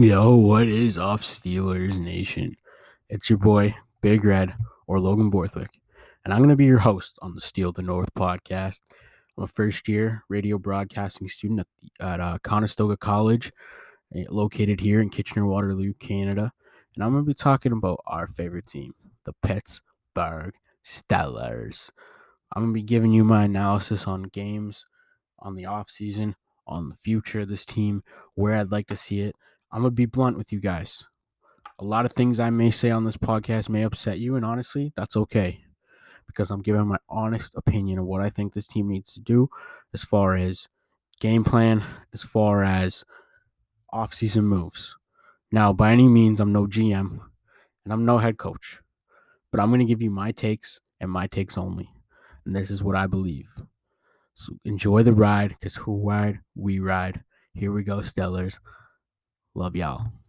Yo, what is up, Steelers Nation? It's your boy, Big Red, or Logan Borthwick, and I'm going to be your host on the Steel the North podcast. I'm a first year radio broadcasting student at, at uh, Conestoga College, eh, located here in Kitchener Waterloo, Canada, and I'm going to be talking about our favorite team, the Pittsburgh Steelers. I'm going to be giving you my analysis on games, on the offseason, on the future of this team, where I'd like to see it I'm going to be blunt with you guys. A lot of things I may say on this podcast may upset you, and honestly, that's okay because I'm giving my honest opinion of what I think this team needs to do as far as game plan, as far as offseason moves. Now, by any means, I'm no GM and I'm no head coach, but I'm going to give you my takes and my takes only. And this is what I believe. So enjoy the ride because who ride, we ride. Here we go, Steelers. Love y'all.